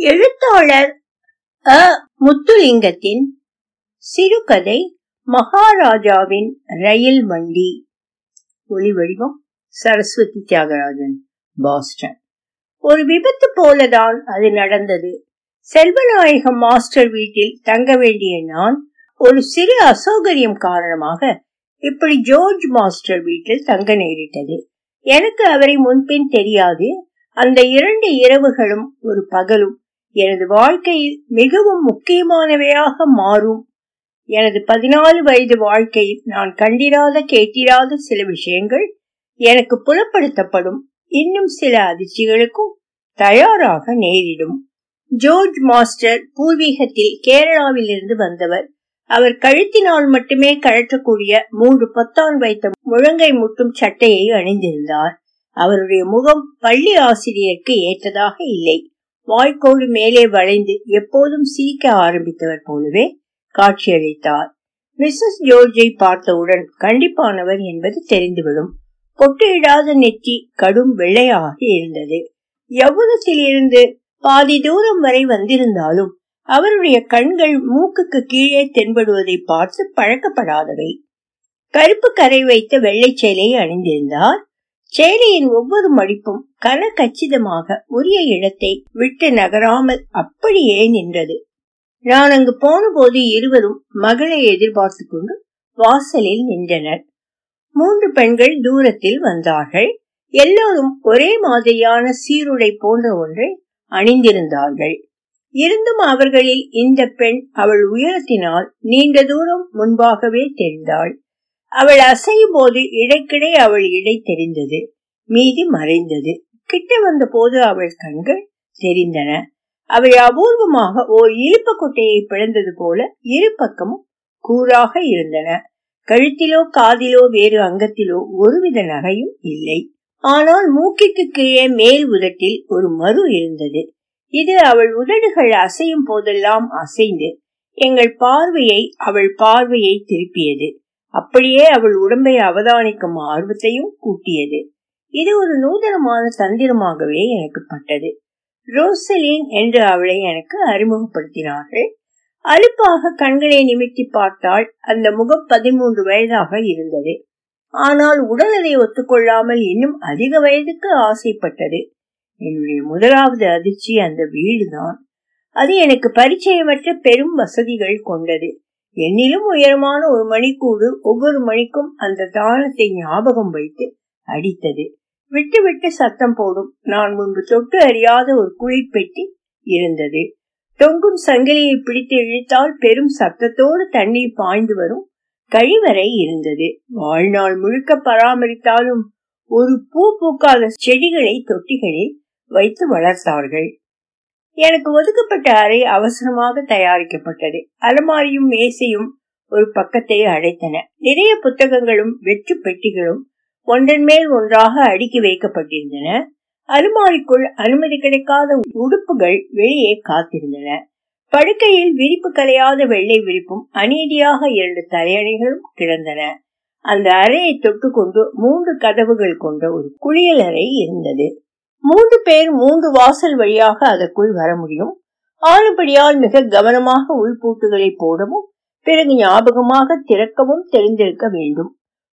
எழுத்தாளர் அ. முத்துலிங்கத்தின் சிறுகதை மகாராஜாவின் ரயில் வண்டி. ஒளி வடிவம் சரஸ்வதி தியாகராஜன் பாஸ்டன். ஒரு விபத்து போலதான் அது நடந்தது. செல்வநாயகம் மாஸ்டர் வீட்டில் தங்க வேண்டிய நான் ஒரு சிறு அசௌகரியம் காரணமாக இப்படி ஜோர்ஜ் மாஸ்டர் வீட்டில் தங்க நேரிட்டது. எனக்கு அவரை முன்பின் தெரியாது. அந்த இரண்டு இரவுகளும் ஒரு பகலும் எனது வாழ்க்கையில் மிகவும் முக்கியமானவையாக மாறும். எனது பதினாலு வயது வாழ்க்கையில் நான் கண்டிராத கேட்டிராத சில விஷயங்கள் எனக்கு புலப்படுத்தப்படும். இன்னும் சில அதிர்ச்சிகளுக்கும் தயாராக நேரிடும். ஜோர்ஜ் மாஸ்டர் பூர்வீகத்தில் கேரளாவில் இருந்து வந்தவர். அவர் கழுத்தினால் மட்டுமே கழற்றக்கூடிய மூன்று பொத்தான் வைத்த முழங்கை முட்டும் சட்டையை அணிந்திருந்தார். அவருடைய முகம் பள்ளி ஆசிரியருக்கு ஏற்றதாக இல்லை. வாய்க்கோடு மேலே வளைந்து எப்போதும் சிரிக்க ஆரம்பித்தவர் போலவே காட்சியளித்தார். மிஸ்ஸஸ் ஜோர்ஜை பார்த்தவுடன் கண்டிப்பானவர் என்பது தெரிந்துவிடும். பொட்டியிடாத நெற்றி கடும் வெள்ளையாக இருந்தது. யவுனத்தில் இருந்து பாதி தூரம் வரை வந்திருந்தாலும் அவருடைய கண்கள் மூக்குக்கு கீழே தென்படுவதை பார்த்து பழக்கப்படாதவை. கருப்பு கரை வைத்த வெள்ளை சேலையை அணிந்திருந்தார். சேலையின் ஒவ்வொரு மடிப்பும் கன கச்சிதமாக உரிய இடத்தை விட்டு நகராமல் அப்படியே நின்றது. நான் அங்கு போன போது இருவரும் மகளை எதிர்பார்த்து கொண்டு வாசலில் நின்றனர். மூன்று பெண்கள் தூரத்தில் வந்தார்கள். எல்லோரும் ஒரே மாதிரியான சீருடை போன்ற ஒன்றை அணிந்திருந்தார்கள். இருந்தும் அவர்களில் இந்த பெண் அவள் உயரத்தினால் நீண்ட தூரம் முன்பாகவே தெரிந்தாள். அவள் அசையும் போது இடைக்கிடை அவள் இடை தெரிந்தது. மீதி மறைந்தது. கிட்ட வந்த போது அவள் கண்கள் தெரிந்தன. அவை அபூர்வமாக ஓர் இழுப்ப கொட்டையை பிளந்தது போல இரு பக்கமும் கூறாக இருந்தன. கழுத்திலோ காதிலோ வேறு அங்கத்திலோ ஒருவித நகையும் இல்லை. ஆனால் மூக்கிற்கு கீழே மேல் உதட்டில் ஒரு மறு இருந்தது. இது அவள் உதடுகள் அசையும் போதெல்லாம் அசைந்து எங்கள் பார்வையை அவள் பார்வையை திருப்பியது. அப்படியே அவள் உடம்பை அவதானிக்கும் ஆர்வத்தையும் கூட்டியது. இது ஒரு நூதனமான தந்திரமாகவே எனக்கு பட்டது. ரோசலின் என்று அவளை எனக்கு அறிமுகப்படுத்தினார்கள். அலுப்பாக கண்களை நிமித்தி பார்த்தால் அந்த முகம் பதிமூன்று வயதாக இருந்தது. ஆனால் உடல் அதை ஒத்துக்கொள்ளாமல் இன்னும் அதிக வயதுக்கு ஆசைப்பட்டது. என்னுடைய முதலாவது அதிர்ச்சி அந்த வீடுதான். அது எனக்கு பரிச்சயமற்ற பெரும் வசதிகள் கொண்டது. என்னிலும் உயரமான ஒரு மணிக்கூடு ஒவ்வொரு மணிக்கும் அந்த தாளத்தை ஞாபகம் வைத்து அடித்தது. விட்டு விட்டு சத்தம் போடும். நான் முன்பு தொட்டு அறியாத ஒரு குழிப்பெட்டி இருந்தது. தொங்கும் சங்கிலியை பிடித்து இழுத்தால் பெரும் சத்தத்தோடு தண்ணீர் பாய்ந்து வரும் கழிவறை இருந்தது. வாழ்நாள் முழுக்க பராமரித்தாலும் ஒரு பூ பூக்காத செடிகளை தொட்டிகளில் வைத்து வளர்த்தார்கள். எனக்கு ஒதுக்கப்பட்ட அறை அவசரமாக தயாரிக்கப்பட்டது. அலமாரியும் மேசையும் ஒரு பக்கத்தை அடைத்தன. நிறைய புத்தகங்களும் வெற்று பெட்டிகளும் ஒன்றன் மேல் ஒன்றாக அடுக்கி வைக்கப்பட்டிருந்தன. அலுமாரிக்குள் அனுமதி கிடைக்காத உடுப்புகள் வெளியே காத்திருந்தன. படுக்கையில் விரிப்பு கலையாத வெள்ளை விரிப்பும் அநீதியாக இரண்டு தலையணைகளும் கிடந்தன. அந்த அறையை தொட்டுக்கொண்டு மூன்று கதவுகள் கொண்ட ஒரு குளியல் அறை இருந்தது. மூன்று பேர் மூன்று வாசல் வழியாக அதற்குள் வர முடியும். ஆனபடியால் மிக கவனமாக உள்பூட்டுகளை போடவும் பிறகு ஞாபகமாக திறக்கவும் தெரிந்திருக்க வேண்டும்.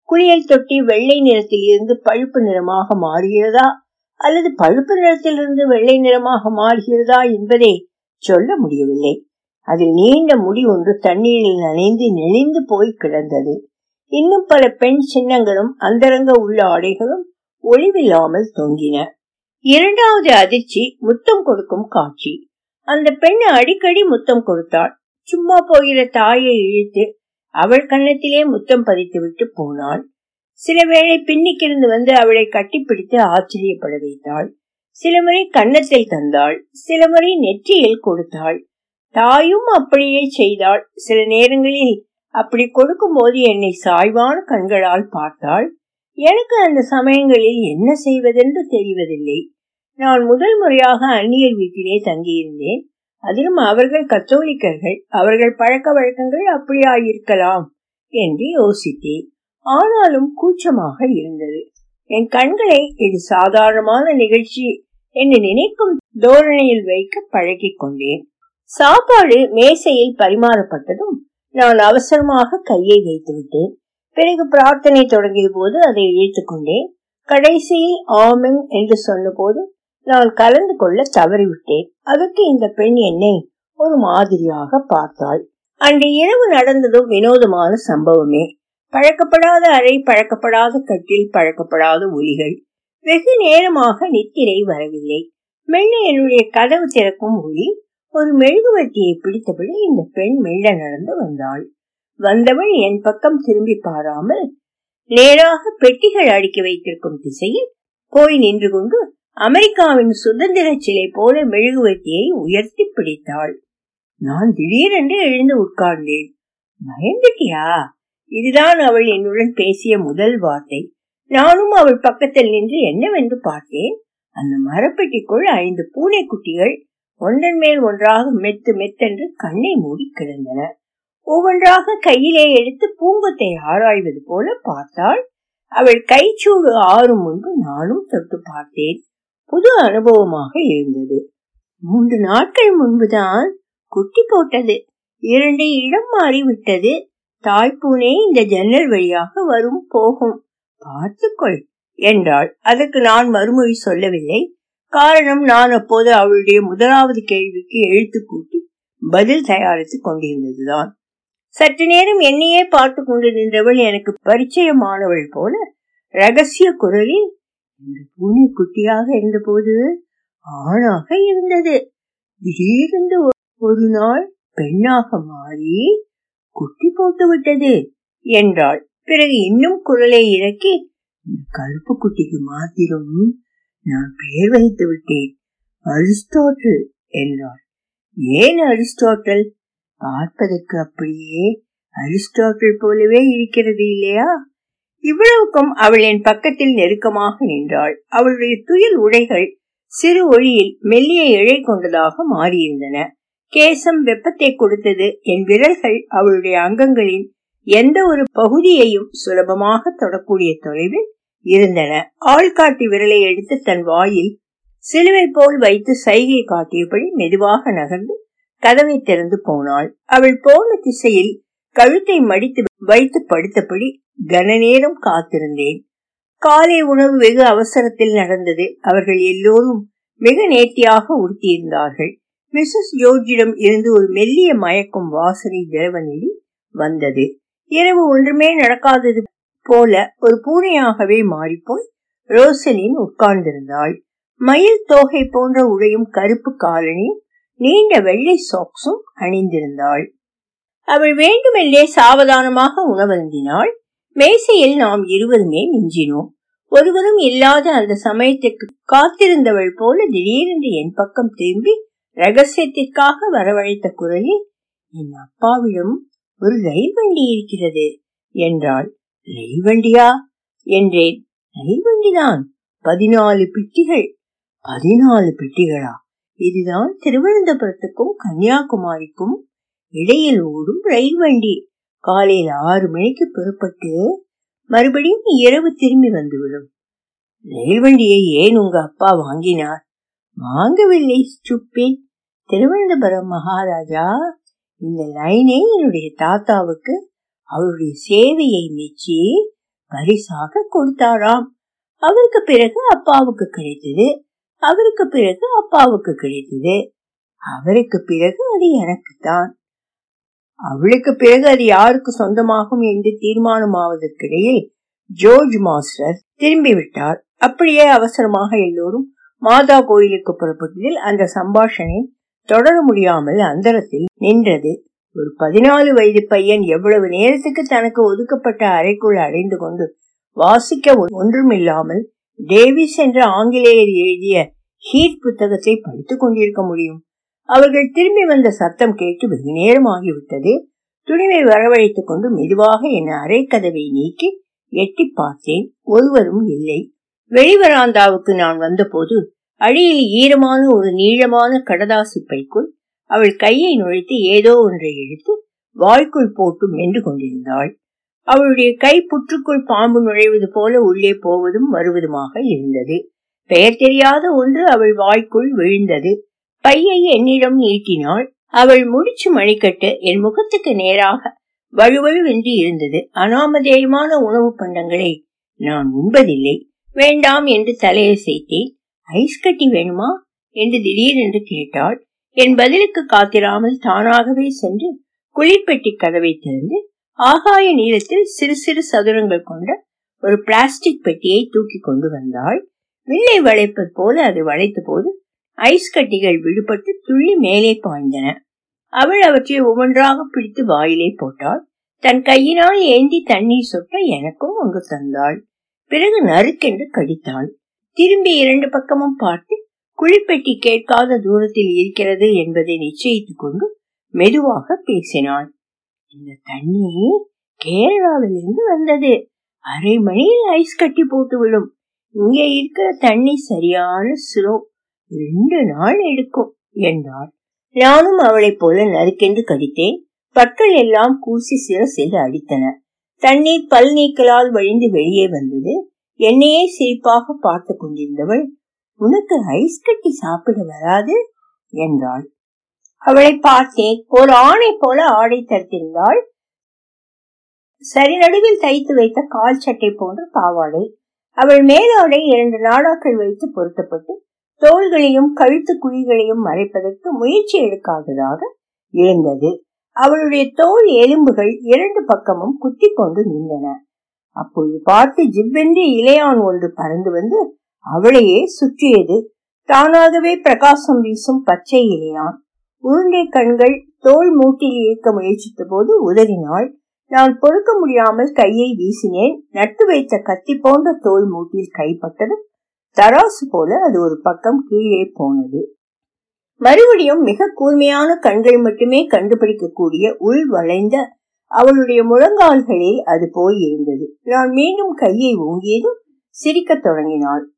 குளியல் தொட்டி வெள்ளை நிறத்தில் இருந்து பழுப்பு நிறமாக மாறுகிறதா அல்லது பழுப்பு நிறத்திலிருந்து வெள்ளை நிறமாக மாறுகிறதா என்பதை சொல்ல முடியவில்லை. அதில் நீண்ட முடி ஒன்று தண்ணீரில் நனைந்து நெளிந்து போய் கிடந்தது. இன்னும் பல பெண் சின்னங்களும் அந்தரங்க உள்ள ஆடைகளும் ஒளிவில்லாமல் தொங்கின. இரண்டாவது அதிர்ச்சி முத்தம் கொடுக்கும் காட்சி. அந்த பெண் அடிக்கடி முத்தம் கொடுத்தாள். சும்மா போகிற தாயை இழுத்து அவள் கன்னத்திலே முத்தம் பதித்து விட்டு போனாள். சில வேளை பின்னிக்கிருந்து வந்து அவளை கட்டிப்பிடித்து ஆச்சரியப்பட வைத்தாள். சில முறை கன்னத்தில் தந்தாள். சில முறை நெற்றியில் கொடுத்தாள். தாயும் அப்படியே செய்தாள். சில நேரங்களில் அப்படி கொடுக்கும் போது என்னை சாய்வான கண்களால் பார்த்தாள். எனக்கு அந்த சமயங்களில் என்ன செய்வதென்று தெரிவதில்லை. நான் முதல் முறையாக அந்நியர் வீட்டிலே தங்கியிருந்தேன். அதிலும் அவர்கள் கத்தோலிக்கர்கள் அவர்கள் பழக்க வழக்கங்கள் அப்படியாயிருக்கலாம் என்று யோசித்தேன். ஆனாலும் கூச்சமாக இருந்தது. என் கண்களை இது சாதாரணமான நிகழ்ச்சி என்று நினைக்கும் தோரணையில் வைக்க பழகிக் கொண்டேன். சாப்பாடு மேசையில் பரிமாறப்பட்டதும் நான் அவசரமாக கையை வைத்து விட்டேன் பிறகு பிரார்த்தனை தொடங்கிய போது அதை இழுத்துக்கொண்டேன் கடைசியில் ஆமன் என்று சொன்னபோது நான் கலந்து கொள்ள தவறிவிட்டேன். அதற்கு இந்த பெண் என்னை ஒரு மாதிரியாக பார்த்தாள். அன்று இரவு நடந்ததும் வினோதமான சம்பவமே. பழக்கப்படாத அறை பழக்கப்படாத கட்டில் பழக்கப்படாத ஒலிகள். வெகு நேரமாக நித்திரை வரவில்லை. மெல்ல என்னுடைய கதவு திறக்கும் ஒளி ஒரு மெழுகுவர்த்தியை பிடித்தபடி இந்த பெண் மெல்ல நடந்து வந்தாள். வந்தவள் என் பக்கம் திரும்பி பாராமல் நேராக பெட்டிகள் அடுக்கி வைத்திருக்கும் திசையில் போய் நின்று கொண்டு அமெரிக்காவின் சுதந்திர சிலை போல மெழுகுவர்த்தியை உயர்த்தி பிடித்தாள். நான் திடீரென்று எழுந்து உட்கார்ந்தேன். பயந்துட்டியா? இதுதான் அவள் என்னுடன் பேசிய முதல் வார்த்தை. நானும் அவள் பக்கத்தில் நின்று என்னவென்று பார்த்தேன். அந்த மரப்பெட்டிக்குள் ஐந்து பூனைக்குட்டிகள் ஒன்றன் மேல் ஒன்றாக மெத்து மெத்தென்று கண்ணை மூடி கிடந்தன. ஒவ்வொன்றாக கையிலே எடுத்து பூங்கத்தை ஆராய்வது போல பார்த்தாள். அவள் கைச்சூடு ஆறும் முன்பு நானும் தொட்டு பார்த்தேன். புது அனுபவமாக இருந்தது. மூன்று நாட்கள் முன்புதான் குட்டி போட்டது. இரண்டு இடம் மாறி விட்டது தாய்ப்பூனே இந்த ஜன்னல் வழியாக வரும் போகும். பார்த்துக்கொள் என்றாள். அதற்கு நான் மறுமொழி சொல்லவில்லை. காரணம் நான் அப்போது அவளுடைய முதலாவது கேள்விக்கு எழுத்து கூட்டி பதில் தயாரித்துக் கொண்டிருந்ததுதான். சற்று நேரம் என்னையே பார்த்து கொண்டு நின்றவள் எனக்கு பரிச்சயமானவள் போல ரகசிய குரலில் இந்த பூனை குட்டியாக இருந்தபோது ஆணாக இருந்தது. திடீரென்று ஒரு நாள் பெண்ணாக மாறி குட்டி போட்டு விட்டது என்றாள். பிறகு இன்னும் குரலை இறக்கி இந்த கருப்பு குட்டிக்கு மாத்திரம் நான் பெயர் வைத்து விட்டேன் அரிஸ்டாட்டில் என்றாள். ஏன் அரிஸ்டாட்டல்? பார்ப்பதற்கு அப்படியே அரிஸ்டாட்டில் போலவே இருக்கிறது இல்லையா? இவ்வளவுக்கும் அவள் என் பக்கத்தில் நெருக்கமாக நின்றாள். அவளுடைய துயில் உடைகள் சிறு ஒளியில் மெல்லிய இழை கொண்டதாக மாறியிருந்தன. கேசம் வெப்பத்தை கொடுத்தது என் விரல்கள் அவளுடைய அங்கங்களின் எந்த ஒரு பகுதியையும் சுலபமாக தொடக்கூடிய தொலைவில் இருந்தன. ஆள்காட்டி விரலை எடுத்து தன் வாயில் சிலுவை போல் வைத்து சைகை காட்டியபடி மெதுவாக நகர்ந்து கதவை திறந்து போனாள். அவள் போன திசையில் கழுத்தை மடித்து வைத்து படுத்தபடி கன நேரம் காத்திருந்தேன். காலை உணவு வெகு அவசரத்தில் நடந்தது. அவர்கள் எல்லோரும் மிக நேர்த்தியாக உடுத்தியிருந்தார்கள். மிஸ்ஸஸ் ஜோர்ஜிடம் இருந்து ஒரு மெல்லிய மயக்கும் வாசனை திரவநிலை வந்தது. இரவு ஒன்றுமே நடக்காதது போல ஒரு பூனையாகவே மாறிப்போய் ரோசலின் உட்கார்ந்திருந்தாள். மயில் தோகை போன்ற உடையும் கருப்பு காலனியும் நீண்ட வெள்ளை சாக்ஸும் அணிந்திருந்தாள். அவள் வேண்டுமென்றே சாவதானமாக உணவருந்தினாள். மேசையில் நாம் இருவருமே மிஞ்சினோம். ஒருவரும் இல்லாத அந்த சமயத்திற்கு காத்திருந்தவள் போல திடீரென்று என் பக்கம் திரும்பி ரகசியத்திற்காக வரவழைத்த குரலில் என் அப்பாவிடம் ஒரு ரயில் வண்டி இருக்கிறது என்றாள். ரயில் வண்டியா? என்றேன். ரயில் வண்டிதான். பதினாலு பெட்டிகள். பதினாலு பெட்டிகளா? இதுதான் திருவனந்தபுரத்துக்கும் கன்னியாகுமரிக்கும் இடையில் ஓடும் ரயில் வண்டி காலையில் ஆறு மணிக்கு புறப்பட்டு மறுபடியும் இரவு திரும்பி வந்துவிடும். ரயில் வண்டியை ஏன் உங்க அப்பா வாங்கினார்? வாங்கவில்லை சுப்பின் திருவனந்தபுரம் மகாராஜா இந்த லைனே என்னுடைய தாத்தாவுக்கு அவருடைய சேவையை மெச்சி பரிசாக கொடுத்தாராம். அவருக்கு பிறகு அப்பாவுக்கு கிடைத்தது. அவருக்கு பிறகு அப்பாவுக்கு கிடைத்தது. அவருக்கு பிறகு அது எனக்குத்தான். அவளுக்கு பிறகு அது யாருக்கு சொந்தமாகும் என்று தீர்மானமாவதற்கிடையில் ஜோர்ஜ் மாஸ்டர் திரும்பி விட்டார் அப்படியே அவசரமாக எல்லோரும் மாதா கோயிலுக்கு புறப்பட்டதில் அந்த சம்பாஷணை தொடர முடியாமல் அந்தரத்தில் நின்றது. ஒரு பதினாலு வயது பையன் எவ்வளவு நேரத்துக்கு தனக்கு ஒதுக்கப்பட்ட அறைக்குள் அடைந்து கொண்டு வாசிக்க ஒன்றுமில்லாமல் டேவிஸ் என்ற ஆங்கிலேயர் எழுதிய ஹீட் புத்தகத்தை படித்துக் கொண்டிருக்க முடியும். அவர்கள் திரும்பி வந்த சத்தம் கேட்டு வெகு நேரம் ஆகிவிட்டது துணிவை வரவழைத்துக் கொண்டு மெதுவாக என் அரைக்கதவை நீக்கி எட்டி பார்த்தேன். ஒருவரும் இல்லை. வெளிவராந்தாவுக்கு நான் வந்தபோது அடியில் ஈரமான ஒரு நீளமான கடதாசி பைக்குள் அவள் கையை நுழைத்து ஏதோ ஒன்றை எடுத்து வாய்க்குள் போட்டு மென்று கொண்டிருந்தாள். அவளுடைய கை புற்றுக்குள் பாம்பு நுழைவது போல உள்ளே போவதும் வருவதுமாக இருந்தது. பெயர் தெரியாத ஒன்று அவள் வாய்க்குள் விழுந்தது. பையை என்னிடம் நீட்டினாள். அவள் முடிச்சு மணிக்கட்டு என் முகத்துக்கு நேராக வலுவழுவென்று இருந்தது. அனாமதேயமான உணவு பண்டங்களை நான் உண்பதில்லை. வேண்டாம் என்று தலையசைத்தேன் ஐஸ் கட்டி வேணுமா என்று திடீரென்று கேட்டாள். என் பதிலுக்கு காத்திராமல் தானாகவே சென்று குளிர்பெட்டி கதவை திறந்து ஆகாய நீளத்தில் சிறு சிறு சதுரங்கள் கொண்ட ஒரு பிளாஸ்டிக் பெட்டியை தூக்கி கொண்டு வந்தாள். வில்லை வளைப்பது போல அது வளைத்த போது ஐஸ் கட்டிகள் விடுபட்டு துள்ளி மேலே பாய்ந்தன. அவள் அவற்றை ஒவ்வொன்றாக பிடித்து வாயிலே போட்டாள். தன் கையினால் ஏந்தி தண்ணீர் சொட்ட எனக்கும் ஒன்று தந்தாள். பிறகு நறுக்கென்று கடித்தாள். திரும்பி இரண்டு பக்கமும் பார்த்து குழிப்பெட்டி கேட்காத தூரத்தில் இருக்கிறது என்பதை நிச்சயித்துக் கொண்டு மெதுவாக பேசினாள். இந்த தண்ணி கேரளாவிலிருந்து வந்தது. அரை மணியில் ஐஸ் கட்டி போட்டு விடும் இங்கே இருக்கிற தண்ணி சரியான ஸ்லோப் ரெண்டு நாள் எடுக்கும் என்றாள். நானும் அவளைப் போல நறுக்கென்று கடித்தேன். பற்கள் எல்லாம் கூசி சிரசில் அடித்தன. தண்ணீர் பல் நீக்கலால் வழிந்து வெளியே வந்தது. என்னையே சிரிப்பாக பார்த்து கொண்டிருந்தவள் உனக்கு ஐஸ் கட்டி சாப்பிட வராது? என்றாள். அவளை பார்த்தேன். ஒரு ஆணை போல ஆடை தடுத்திருந்தாள் சரி நடுவில் தைத்து வைத்த கால் சட்டை போன்ற பாவாடை. அவள் மேலாடை இரண்டு நாடாக்கள் வைத்து பொருத்தப்பட்டு தோள்களையும் கழுத்து குழிகளையும் மறைப்பதற்கு முயற்சி எடுக்காததாக இருந்தது அவளுடைய தோல் எலும்புகள் இரண்டு பக்கமும் குத்தி கொண்டு நின்றன. அப்பொழுது பார்த்து ஜிவ்வென்று இளையான் ஒன்று பறந்து வந்து அவளையே சுற்றியது. தானாகவே பிரகாசம் வீசும் பச்சை இலையான் உருண்டை கண்கள் தோல் மூட்டில் இயக்க முயற்சித்த போது உதறினாள். நான் பொறுக்க முடியாமல் கையை வீசினேன். நட்டு வைத்த கத்தி போன்ற தோல் மூட்டில் கைப்பட்டதும் தராசு போல அது ஒரு பக்கம் கீழே போனது. மறுபடியும் மிக கூர்மையான கண்கள் மட்டுமே கண்டுபிடிக்கக்கூடிய உள் வளைந்த அவளுடைய முழங்கால்களில் அது போய் இருந்தது நான் மீண்டும் கையை ஓங்கியதும் சிரிக்கத் தொடங்கினாள்.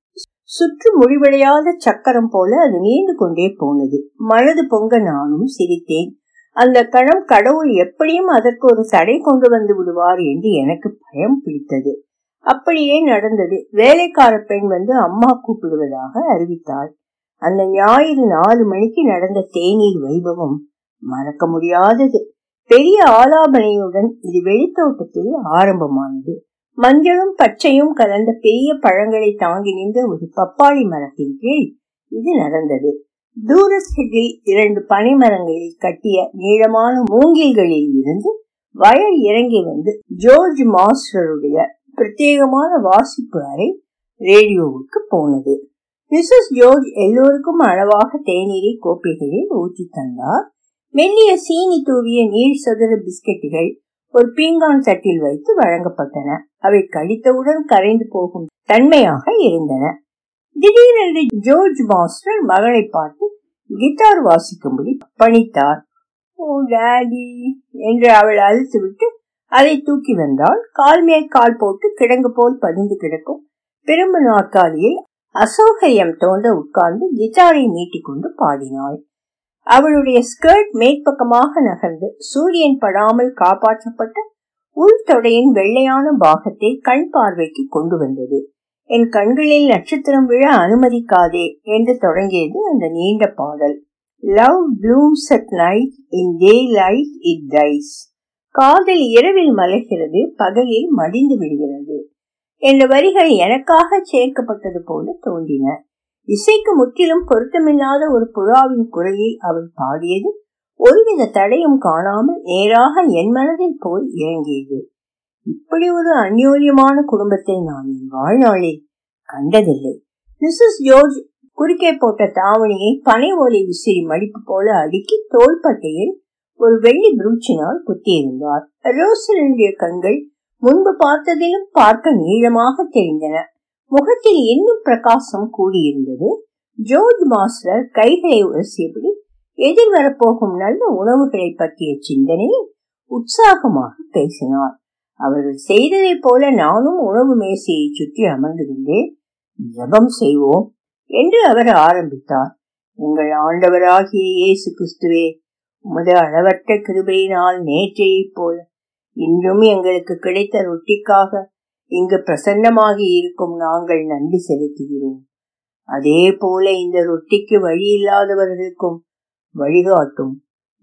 சுற்று முடிவடையாத சக்கரம் போல அது நீண்டு கொண்டே போனது. மனது பொங்க நானும் சிரித்தேன். அந்த கணம் கடவுள் எப்படியும் அதற்கு ஒரு தடை கொண்டு வந்து விடுவார் என்று எனக்கு பயம் பிடித்தது. அப்படியே நடந்தது. வேலைக்கார பெண் வந்து அம்மா கூப்பிடுவதாக அறிவித்தாள். அந்த ஞாயிறு நாலு மணிக்கு நடந்த தேநீர் வைபவம் மறக்க முடியாதது. பெரிய ஆலாபனையுடன் இது வெளித்தோட்டத்தில் ஆரம்பமானது. மஞ்சளும் பச்சையும் கலந்த பெரிய பழங்களை தாங்கி நின்ற ஒரு பப்பாளி மரத்தின் கீழ் இது நடந்தது. தூரத்தில் இரண்டு பனைமரங்களில் கட்டிய நீளமான மூங்கில்களில் இருந்து வயல் இறங்கி வந்து ஜோர்ஜ் மாஸ்டருடைய பிரத்யேகமான வாசிப்பு அறை ரேடியோவுக்கு போனது. மிஸ்ஸஸ் ஜோர்ஜ் எல்லோருக்கும் அளவாக தேநீரை கோப்பைகளில் ஊற்றி தந்தார். மெல்லிய சீனி தூவிய நீர் சதுர பிஸ்கெட்டுகள் ஒரு பீங்கான் சட்டில் வைத்து வழங்கப்பட்டன. அவை கடித்தவுடன் கரைந்து போகும் தன்மையாக இருந்தன. திடீரென்று ஜோர்ஜ் மாஸ்டர் மகளை பார்த்து கிட்டார் வாசிக்கும்படி பணித்தார். ஓ டாடி என்று அவள் அழுத்துவிட்டு அதை தூக்கி வந்தால் கால் மேல் கால் போட்டு கிடங்கு போல் பதிந்து கிடக்கும். பெரும்பு நாற்காலியில் அசௌகரியம் தோன்ற உட்கார்ந்து கிட்டாரை மீட்டிக்கொண்டு பாடினாள். அவளுடைய ஸ்கர்ட் மேற்பக்கமாக நகர்ந்து சூரியன் படாமல் காப்பாற்றப்பட்ட உள்தொடையின் வெள்ளையான பாகத்தை கண் பார்வைக்கு கொண்டு வந்தது. என் கண்களில் நட்சத்திரம் விழ அனுமதிக்காதே என்று தொடங்கியது அந்த நீண்ட பாடல். Love blooms at night in daylight it dies காதல் இரவில் மலர்கிறது பகலில் மடிந்து விடுகிறது. என்ற வரிகள் எனக்காக சேர்க்கப்பட்டது போல தோன்றின. இசைக்கு முற்றிலும் பொருத்தமில்லாத ஒரு புறாவின் குரலில் அவள் பாடியது ஒருவித தடையும் காணாமல் நேராக என் மனதில் போய் இறங்கியது. இப்படி ஒரு அந்யோன்யமான குடும்பத்தை நான் என் வாழ்நாளில் கண்டதில்லை. மிஸ்ஸஸ் ஜோர்ஜ் குறுக்கே போட்ட தாவணியை பனை ஓலை விசிறி மடிப்பு போல அடுக்கி தோள்பட்டையில் ஒரு வெள்ளி புரூச்சினால் குத்தியிருந்தார். ரோசலினுடைய கண்கள் முன்பு பார்த்ததிலும் பார்க்க நீளமாக தெரிந்தன. முகத்தில் இன்னும் பிரகாசம் கூடியிருந்தது. ஜோர்ஜ் மாஸ்டர் கைகளை உரசியபடி எதிர்வரப்போகும் நல்ல உணவுகளை பற்றிய சிந்தனையில் உற்சாகமாக பேசினார். அவர்கள் செய்ததைப் போல நானும் உணவு மேசையை சுற்றி அமர்ந்து கொண்டேன் ஜபம் செய்வோம் என்று அவர் ஆரம்பித்தார். எங்கள் ஆண்டவராகிய இயேசு கிறிஸ்துவே உமது அளவற்ற கிருபையினால் நேற்றையைப் போல இன்றும் எங்களுக்கு கிடைத்த ரொட்டிக்காக இங்கு பிரசன்னமாகி இருக்கும் நாங்கள் நன்றி செலுத்துகிறோம். அதே போல இந்த ரொட்டிக்கு வழி இல்லாதவர்களுக்கும் வழிகாட்டும்.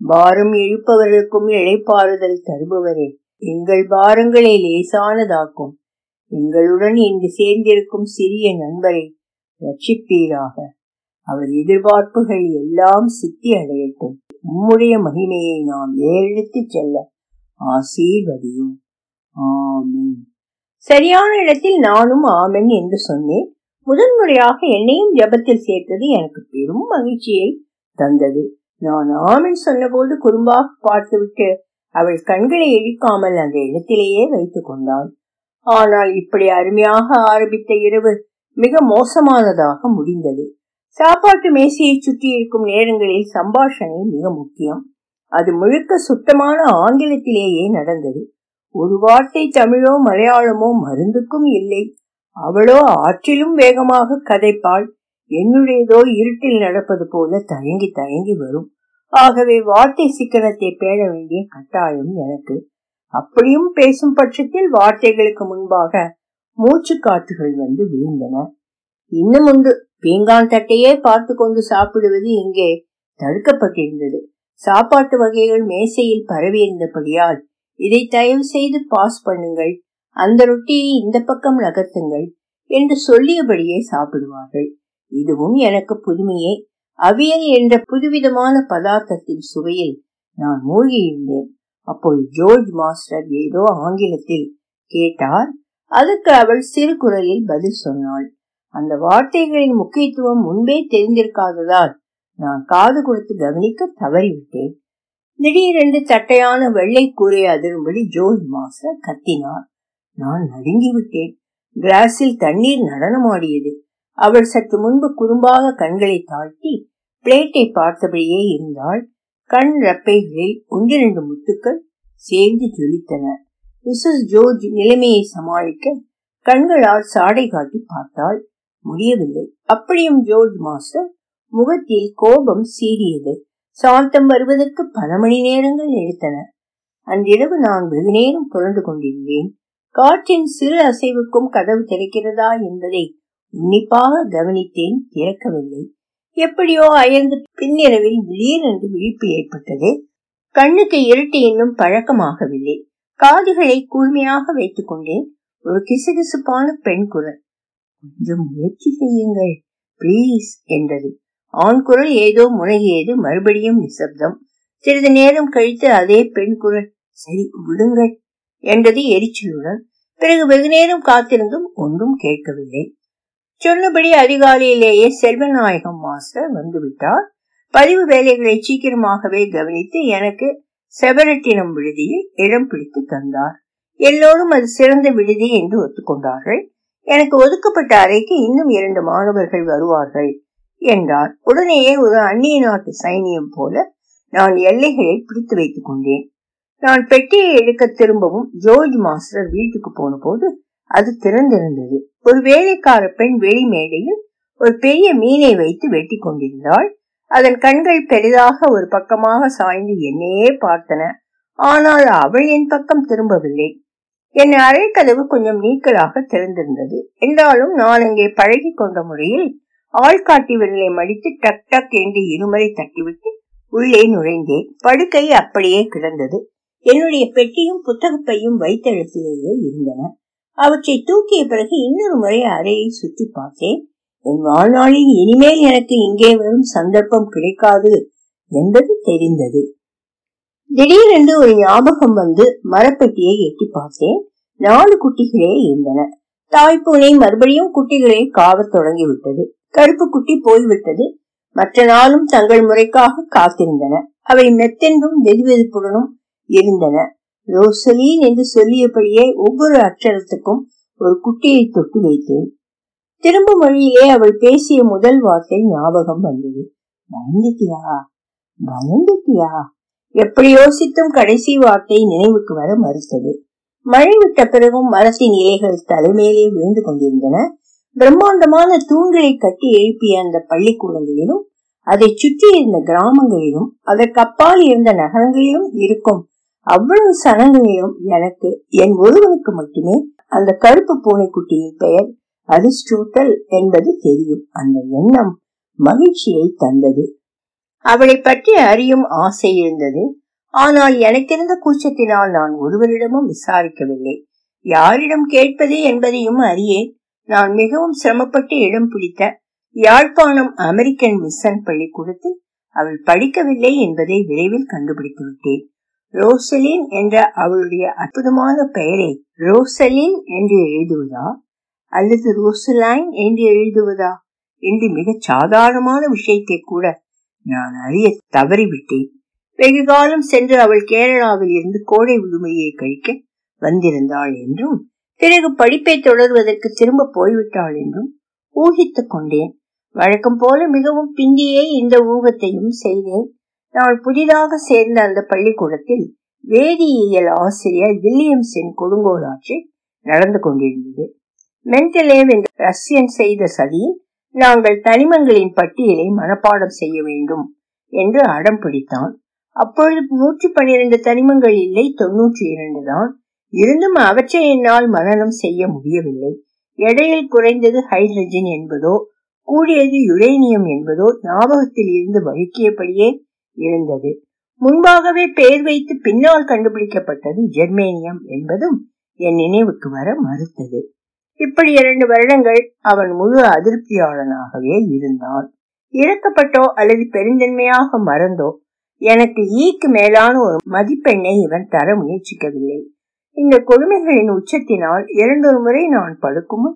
பாரம் இழுப்பவர்களுக்கும் இழைப்பாறுதல் தருபவரே எங்கள் பாரங்களை லேசானதாக்கும். எங்களுடன் இங்கு சேர்ந்திருக்கும் சிறிய நண்பரை ரட்சிப்பீராக அவர் எதிர்பார்ப்புகள் எல்லாம் சித்தி அடையட்டும். உம்முடைய மகிமையை நாம் ஏறெடுத்துச் செல்ல ஆசீர்வதியும். ஆமென். சரியான இடத்தில் நானும் ஆமென் என்று சொன்னேன். முதன்முறையாக என்னையும் ஜபத்தில் சேர்த்தது எனக்கு பெரும் மகிழ்ச்சியை தந்தது. நான் ஆமென் சொன்னபோது குறும்பாக பார்த்துவிட்டு அவள் கண்களை இழிக்காமல் அந்த இடத்திலேயே வைத்துக் கொண்டாள். ஆனால் இப்படி அருமையாக ஆரம்பித்த இரவு மிக மோசமானதாக முடிந்தது. சாப்பாட்டு மேசையை சுற்றி இருக்கும் நேரங்களில் சம்பாஷணை மிக முக்கியம். அது முழுக்க சுத்தமான ஆங்கிலத்திலேயே நடந்தது. ஒரு வார்த்தை தமிழோ மலையாளமோ மருந்துக்கும் இல்லை. அவளோ ஆற்றிலும் வேகமாக கதைப்பாள். என்னுடையதோ இருட்டில் நடப்பது போல தயங்கி தயங்கி வரும். ஆகவே வார்த்தை சிக்கனத்தை பேட வேண்டிய கட்டாயம் எனக்கு. அப்படியும் பேசும் பட்சத்தில் வார்த்தைகளுக்கு முன்பாக மூச்சு காற்றுகள் வந்து விழுந்தன. இன்னும் உண்டு. பீங்கான் தட்டையே பார்த்து கொண்டு சாப்பிடுவது இங்கே தடுக்கப்பட்டிருந்தது. சாப்பாட்டு வகைகள் மேசையில் பரவியிருந்தபடியால் இதை தயவு செய்து பாஸ் பண்ணுங்கள். அந்த ரொட்டியை இந்த பக்கம் நகர்த்துங்கள் என்று சொல்லியபடியே சாப்பிடுவார்கள். இதுவும் எனக்கு புதுமையே. அவியல் என்ற புதுவிதமான பதார்த்தத்தின் சுவையில் நான் மூழ்கியிருந்தேன். அப்போது ஜோர்ஜ் மாஸ்டர் ஏதோ ஆங்கிலத்தில் கேட்டார். அதுக்கு அவள் சிறு குரலில் பதில் சொன்னாள். அந்த வார்த்தைகளின் முக்கியத்துவம் முன்பே தெரிந்திருக்காததால் நான் காது கொடுத்து கவனிக்க தவறிவிட்டேன். திடீரென்று தட்டையான வெள்ளை கூரை அதிரும்படி ஜோதி மாஸ்டர் கத்தினார். நான் நடுங்கிவிட்டேன். கிளாஸில் தண்ணீர் நடனமாடியது. அவள் சற்று முன்பு குறும்பாக கண்களை தாழ்த்தி பிளேட்டை பார்த்தபடியே இருந்தாள். கண் ரப்பைகளில் ஒன்றிரண்டு முத்துக்கள் சேர்ந்து ஜொலித்தன. மிஸ்ஸஸ் ஜோர்ஜ் நிலைமையை சமாளிக்க கண்களால் சாடை காட்டி பார்த்தாள். முடியவில்லை. அப்படியும் ஜோர்ஜ் மாஸ்டர் முகத்தில் கோபம் சீறியது. சாந்தம் வருவதற்கு பல மணி நேரங்கள் எடுத்தன. அன்றிரவு நான் வெகு நேரம் புரண்டு கொண்டிருந்தேன். காற்றின் சிறு அசைவுக்கும் கதவு திறக்கிறதா என்பதை உன்னிப்பாக கவனித்தேன் திறக்கவில்லை. எப்படியோ அயர்ந்து பின்னிரவில் திடீரென்று விழிப்பு ஏற்பட்டது. கண்ணுக்கு இருட்டு இன்னும் பழக்கமாகவில்லை. காதுகளை கூர்மையாக வைத்துக் கொண்டேன் ஒரு கிசுகிசுப்பான பெண் குரல். கொஞ்சம் முயற்சி செய்யுங்கள் பிளீஸ் என்றது. ஆண் குரல் ஏதோ முழகியது மறுபடியும் நிசப்தம். சிறிது நேரம் கழித்து அதே பெண் குரல் சரி விடுங்கள் என்றது எரிச்சலுடன். பிறகு வெகு நேரம் காத்திருந்தும் ஒன்றும் கேட்கவில்லை. சொன்னபடி அதிகாலையிலேயே செல்வநாயகம் மாஸ்டர் வந்துவிட்டார். பதிவு வேலைகளை சீக்கிரமாகவே கவனித்து எனக்கு செவரட்டினம் விடுதியில் இடம் பிடித்து தந்தார். எல்லோரும் அது சிறந்த விடுதி என்று ஒத்துக்கொண்டார்கள். எனக்கு ஒதுக்கப்பட்ட அறைக்கு இன்னும் இரண்டு மாணவர்கள் வருவார்கள் என்றார். உடனேயே ஒரு அந்நிய நாட்டு சைனியம் போல நான் எல்லைகளை பிடித்து வைத்துக் கொண்டேன். நான் பெட்டியை எடுக்க திரும்பவும் ஜோர்ஜ் மாஸ்டர் வீட்டுக்கு போன போது அது திறந்திருந்தது. ஒரு வேலைக்கார பெண் வெளி மேடையில் ஒரு பெரிய மீனை வைத்து வெட்டி கொண்டிருந்தாள். அதன் கண்கள் பெரிதாக ஒரு பக்கமாக சாய்ந்து என்னையே பார்த்தன. ஆனால் அவள் என் பக்கம் திரும்பவில்லை. என் அறை கதவு கொஞ்சம் நீக்கலாக திறந்திருந்தது. என்றாலும் நான் அங்கே பழகி கொண்ட முறையில் ஆள்காட்டி விரலை மடித்து டக் டக் என்று இருமுறை தட்டிவிட்டு உள்ளே நுழைந்தேன். படுக்கை அப்படியே கிடந்தது. என்னுடைய பெட்டியும் புத்தகப்பையும் வைத்த இடத்திலேயே இருந்தன. அவற்றை தூக்கிய பிறகு இன்னொரு முறை அறையை சுற்றி பார்த்தேன். என் வாழ்நாளில் இனிமேல் எனக்கு இங்கே வரும் சந்தர்ப்பம் கிடைக்காது என்பது தெரிந்தது. திடீரென்று ஒரு ஞாபகம் வந்து மரப்பெட்டியை எட்டி பார்த்தேன். நாலு குட்டிகளே இருந்தன. தாய்ப்பூனை மறுபடியும் குட்டிகளை காவத் தொடங்கிவிட்டது. கருப்பு குட்டி போய்விட்டது. மற்ற நாளும் தங்கள் முறைக்காக காத்திருந்தன. அவை மெத்தென்றும் வெதுவெதுப்புடனும் இருந்தன. ரோசலீன் என்று சொல்லியபடியே ஒவ்வொரு அக்ஷரத்துக்கும் ஒரு குட்டியை தொட்டு வைத்தேன். திரும்ப மொழியிலே அவள் பேசிய முதல் வார்த்தை ஞாபகம் வந்தது. பயந்துட்டியா? பயந்துட்டியா? எப்படி யோசித்தும் கடைசி வார்த்தை நினைவுக்கு வர மறுத்தது. மழை விட்ட பிறகும் மரத்தின் இலைகள் தலைமையிலே விழுந்து கொண்டிருந்தன. பிரம்மாண்டமான தூண்களை கட்டி எழுப்பிய அந்த பள்ளிக்கூடங்களிலும் அதை சுற்றி இருந்த கிராமங்களிலும் அதற்கு அப்பால் இருந்த நகரங்களிலும் இருக்கும் அவ்வளவு சனங்களிலும் எனக்கு என் ஒருவனுக்கு மட்டுமே அந்த கருப்பு பூனைக்குட்டியின் பெயர் அரிஸ்டோட்டல் என்பது தெரியும். அந்த எண்ணம் மகிழ்ச்சியை தந்தது. அவளை பற்றி அறியும் ஆசை இருந்தது. ஆனால் எனக்கிருந்த கூச்சத்தினால் நான் ஒருவரிடமும் விசாரிக்கவில்லை. யாரிடம் கேட்பது என்பதையும் அறியேன். நான் மிகவும் சிரமப்பட்டு இடம் பிடித்த யாழ்ப்பாணம் அமெரிக்கன் மிஷன் பள்ளிக்கூடத்தில் அவள் படிக்கவில்லை என்பதை விரைவில் கண்டுபிடித்து விட்டேன். ரோசலின் என்ற அவளுடைய அற்புதமான பெயரை ரோசலின் என்று எழுதுவதா? அல்லது ரோசலைன் என்று எழுதுவதா? என்று மிகச் சாதாரணமான விஷயத்தை கூட நான் அறிய தவறிவிட்டேன். வெகு காலம் சென்று அவள் கேரளாவில் இருந்து கோடை விடுமையை கழிக்க வந்திருந்தாள் என்றும் பிறகு படிப்பை தொடர்வதற்கு திரும்ப போய்விட்டாள் என்றும் ஊகித்துக் கொண்டேன். வழக்கம் போல மிகவும் பிந்தியே இந்த ஊகத்தையும் செய்தேன். நான் புதிதாக சேர்ந்த அந்த பள்ளிக்கூடத்தில் வேதியியல் ஆசிரியர் வில்லியம்ஸின் கொடுங்கோலாட்சி நடந்து கொண்டிருந்தது. மென்டலேவ் என்ற ரஷ்யன் செய்த சதியில் நாங்கள் தனிமங்களின் பட்டியலை மனப்பாடம் செய்ய வேண்டும் என்று அடம் பிடித்தான். அப்பொழுது நூற்றி பன்னிரண்டு தனிமங்கள் இல்லை தொன்னூற்றி இரண்டு தான். இருந்தும் அவற்றை என்னால் மனநம் செய்ய முடியவில்லை. எடையில் குறைந்தது ஹைட்ரஜன் என்பதோ கூடியது யுரேனியம் என்பதோ ஞாபகத்தில் இருந்து வழுக்கியபடியே இருந்தது. முன்பாகவே பெயர் வைத்து பின்னால் கண்டுபிடிக்கப்பட்டது ஜெர்மேனியம் என்பதும் என் நினைவுக்கு வர மறுத்தது. இப்படி இரண்டு வருடங்கள் அவன் முழு அதிருப்தியாளனாகவே இருந்தான். இறக்கப்பட்டோ அல்லது பெருந்தன்மையாக மறந்தோ எனக்கு ஈக்கு மேலான ஒரு மதிப்பெண்ணை இவன் தர முயற்சிக்கவில்லை. இந்த கொடுமைகளின் உச்சத்தினால் இரண்டொரு முறை நான் படுக்கும்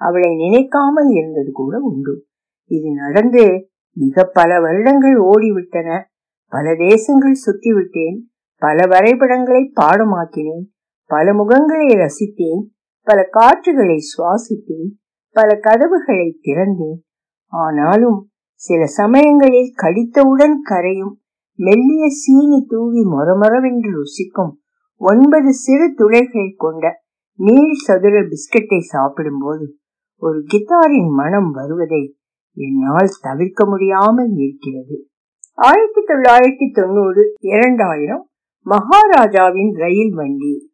அவளை நினைக்காமல் இருந்தது கூட உண்டு. இது நடந்து மிக பல வருடங்கள் ஓடிவிட்டன. பல தேசங்கள் சுத்திவிட்டேன். பல வரைபடங்களை பாடமாக்கினேன். பல முகங்களை ரசித்தேன். பல காற்றுகளை சுவாசித்தேன் பல கதவுகளை திறந்தேன். ஆனாலும் சில சமயங்களில் கடித்தவுடன் கரையும் மெல்லிய சீனி தூவி மொரமொரவென்று ருசிக்கும் ஒன்பது சிறு துளைகள் கொண்ட நீள் சதுர பிஸ்கட்டை சாப்பிடும்போது ஒரு கித்தாரின் மனம் வருவதை என்னால் தவிர்க்க முடியாமல் இருக்கிறது. ஆயிரத்தி தொள்ளாயிரத்தி தொண்ணூறு இரண்டாயிரம் மகாராஜாவின் ரயில் வண்டி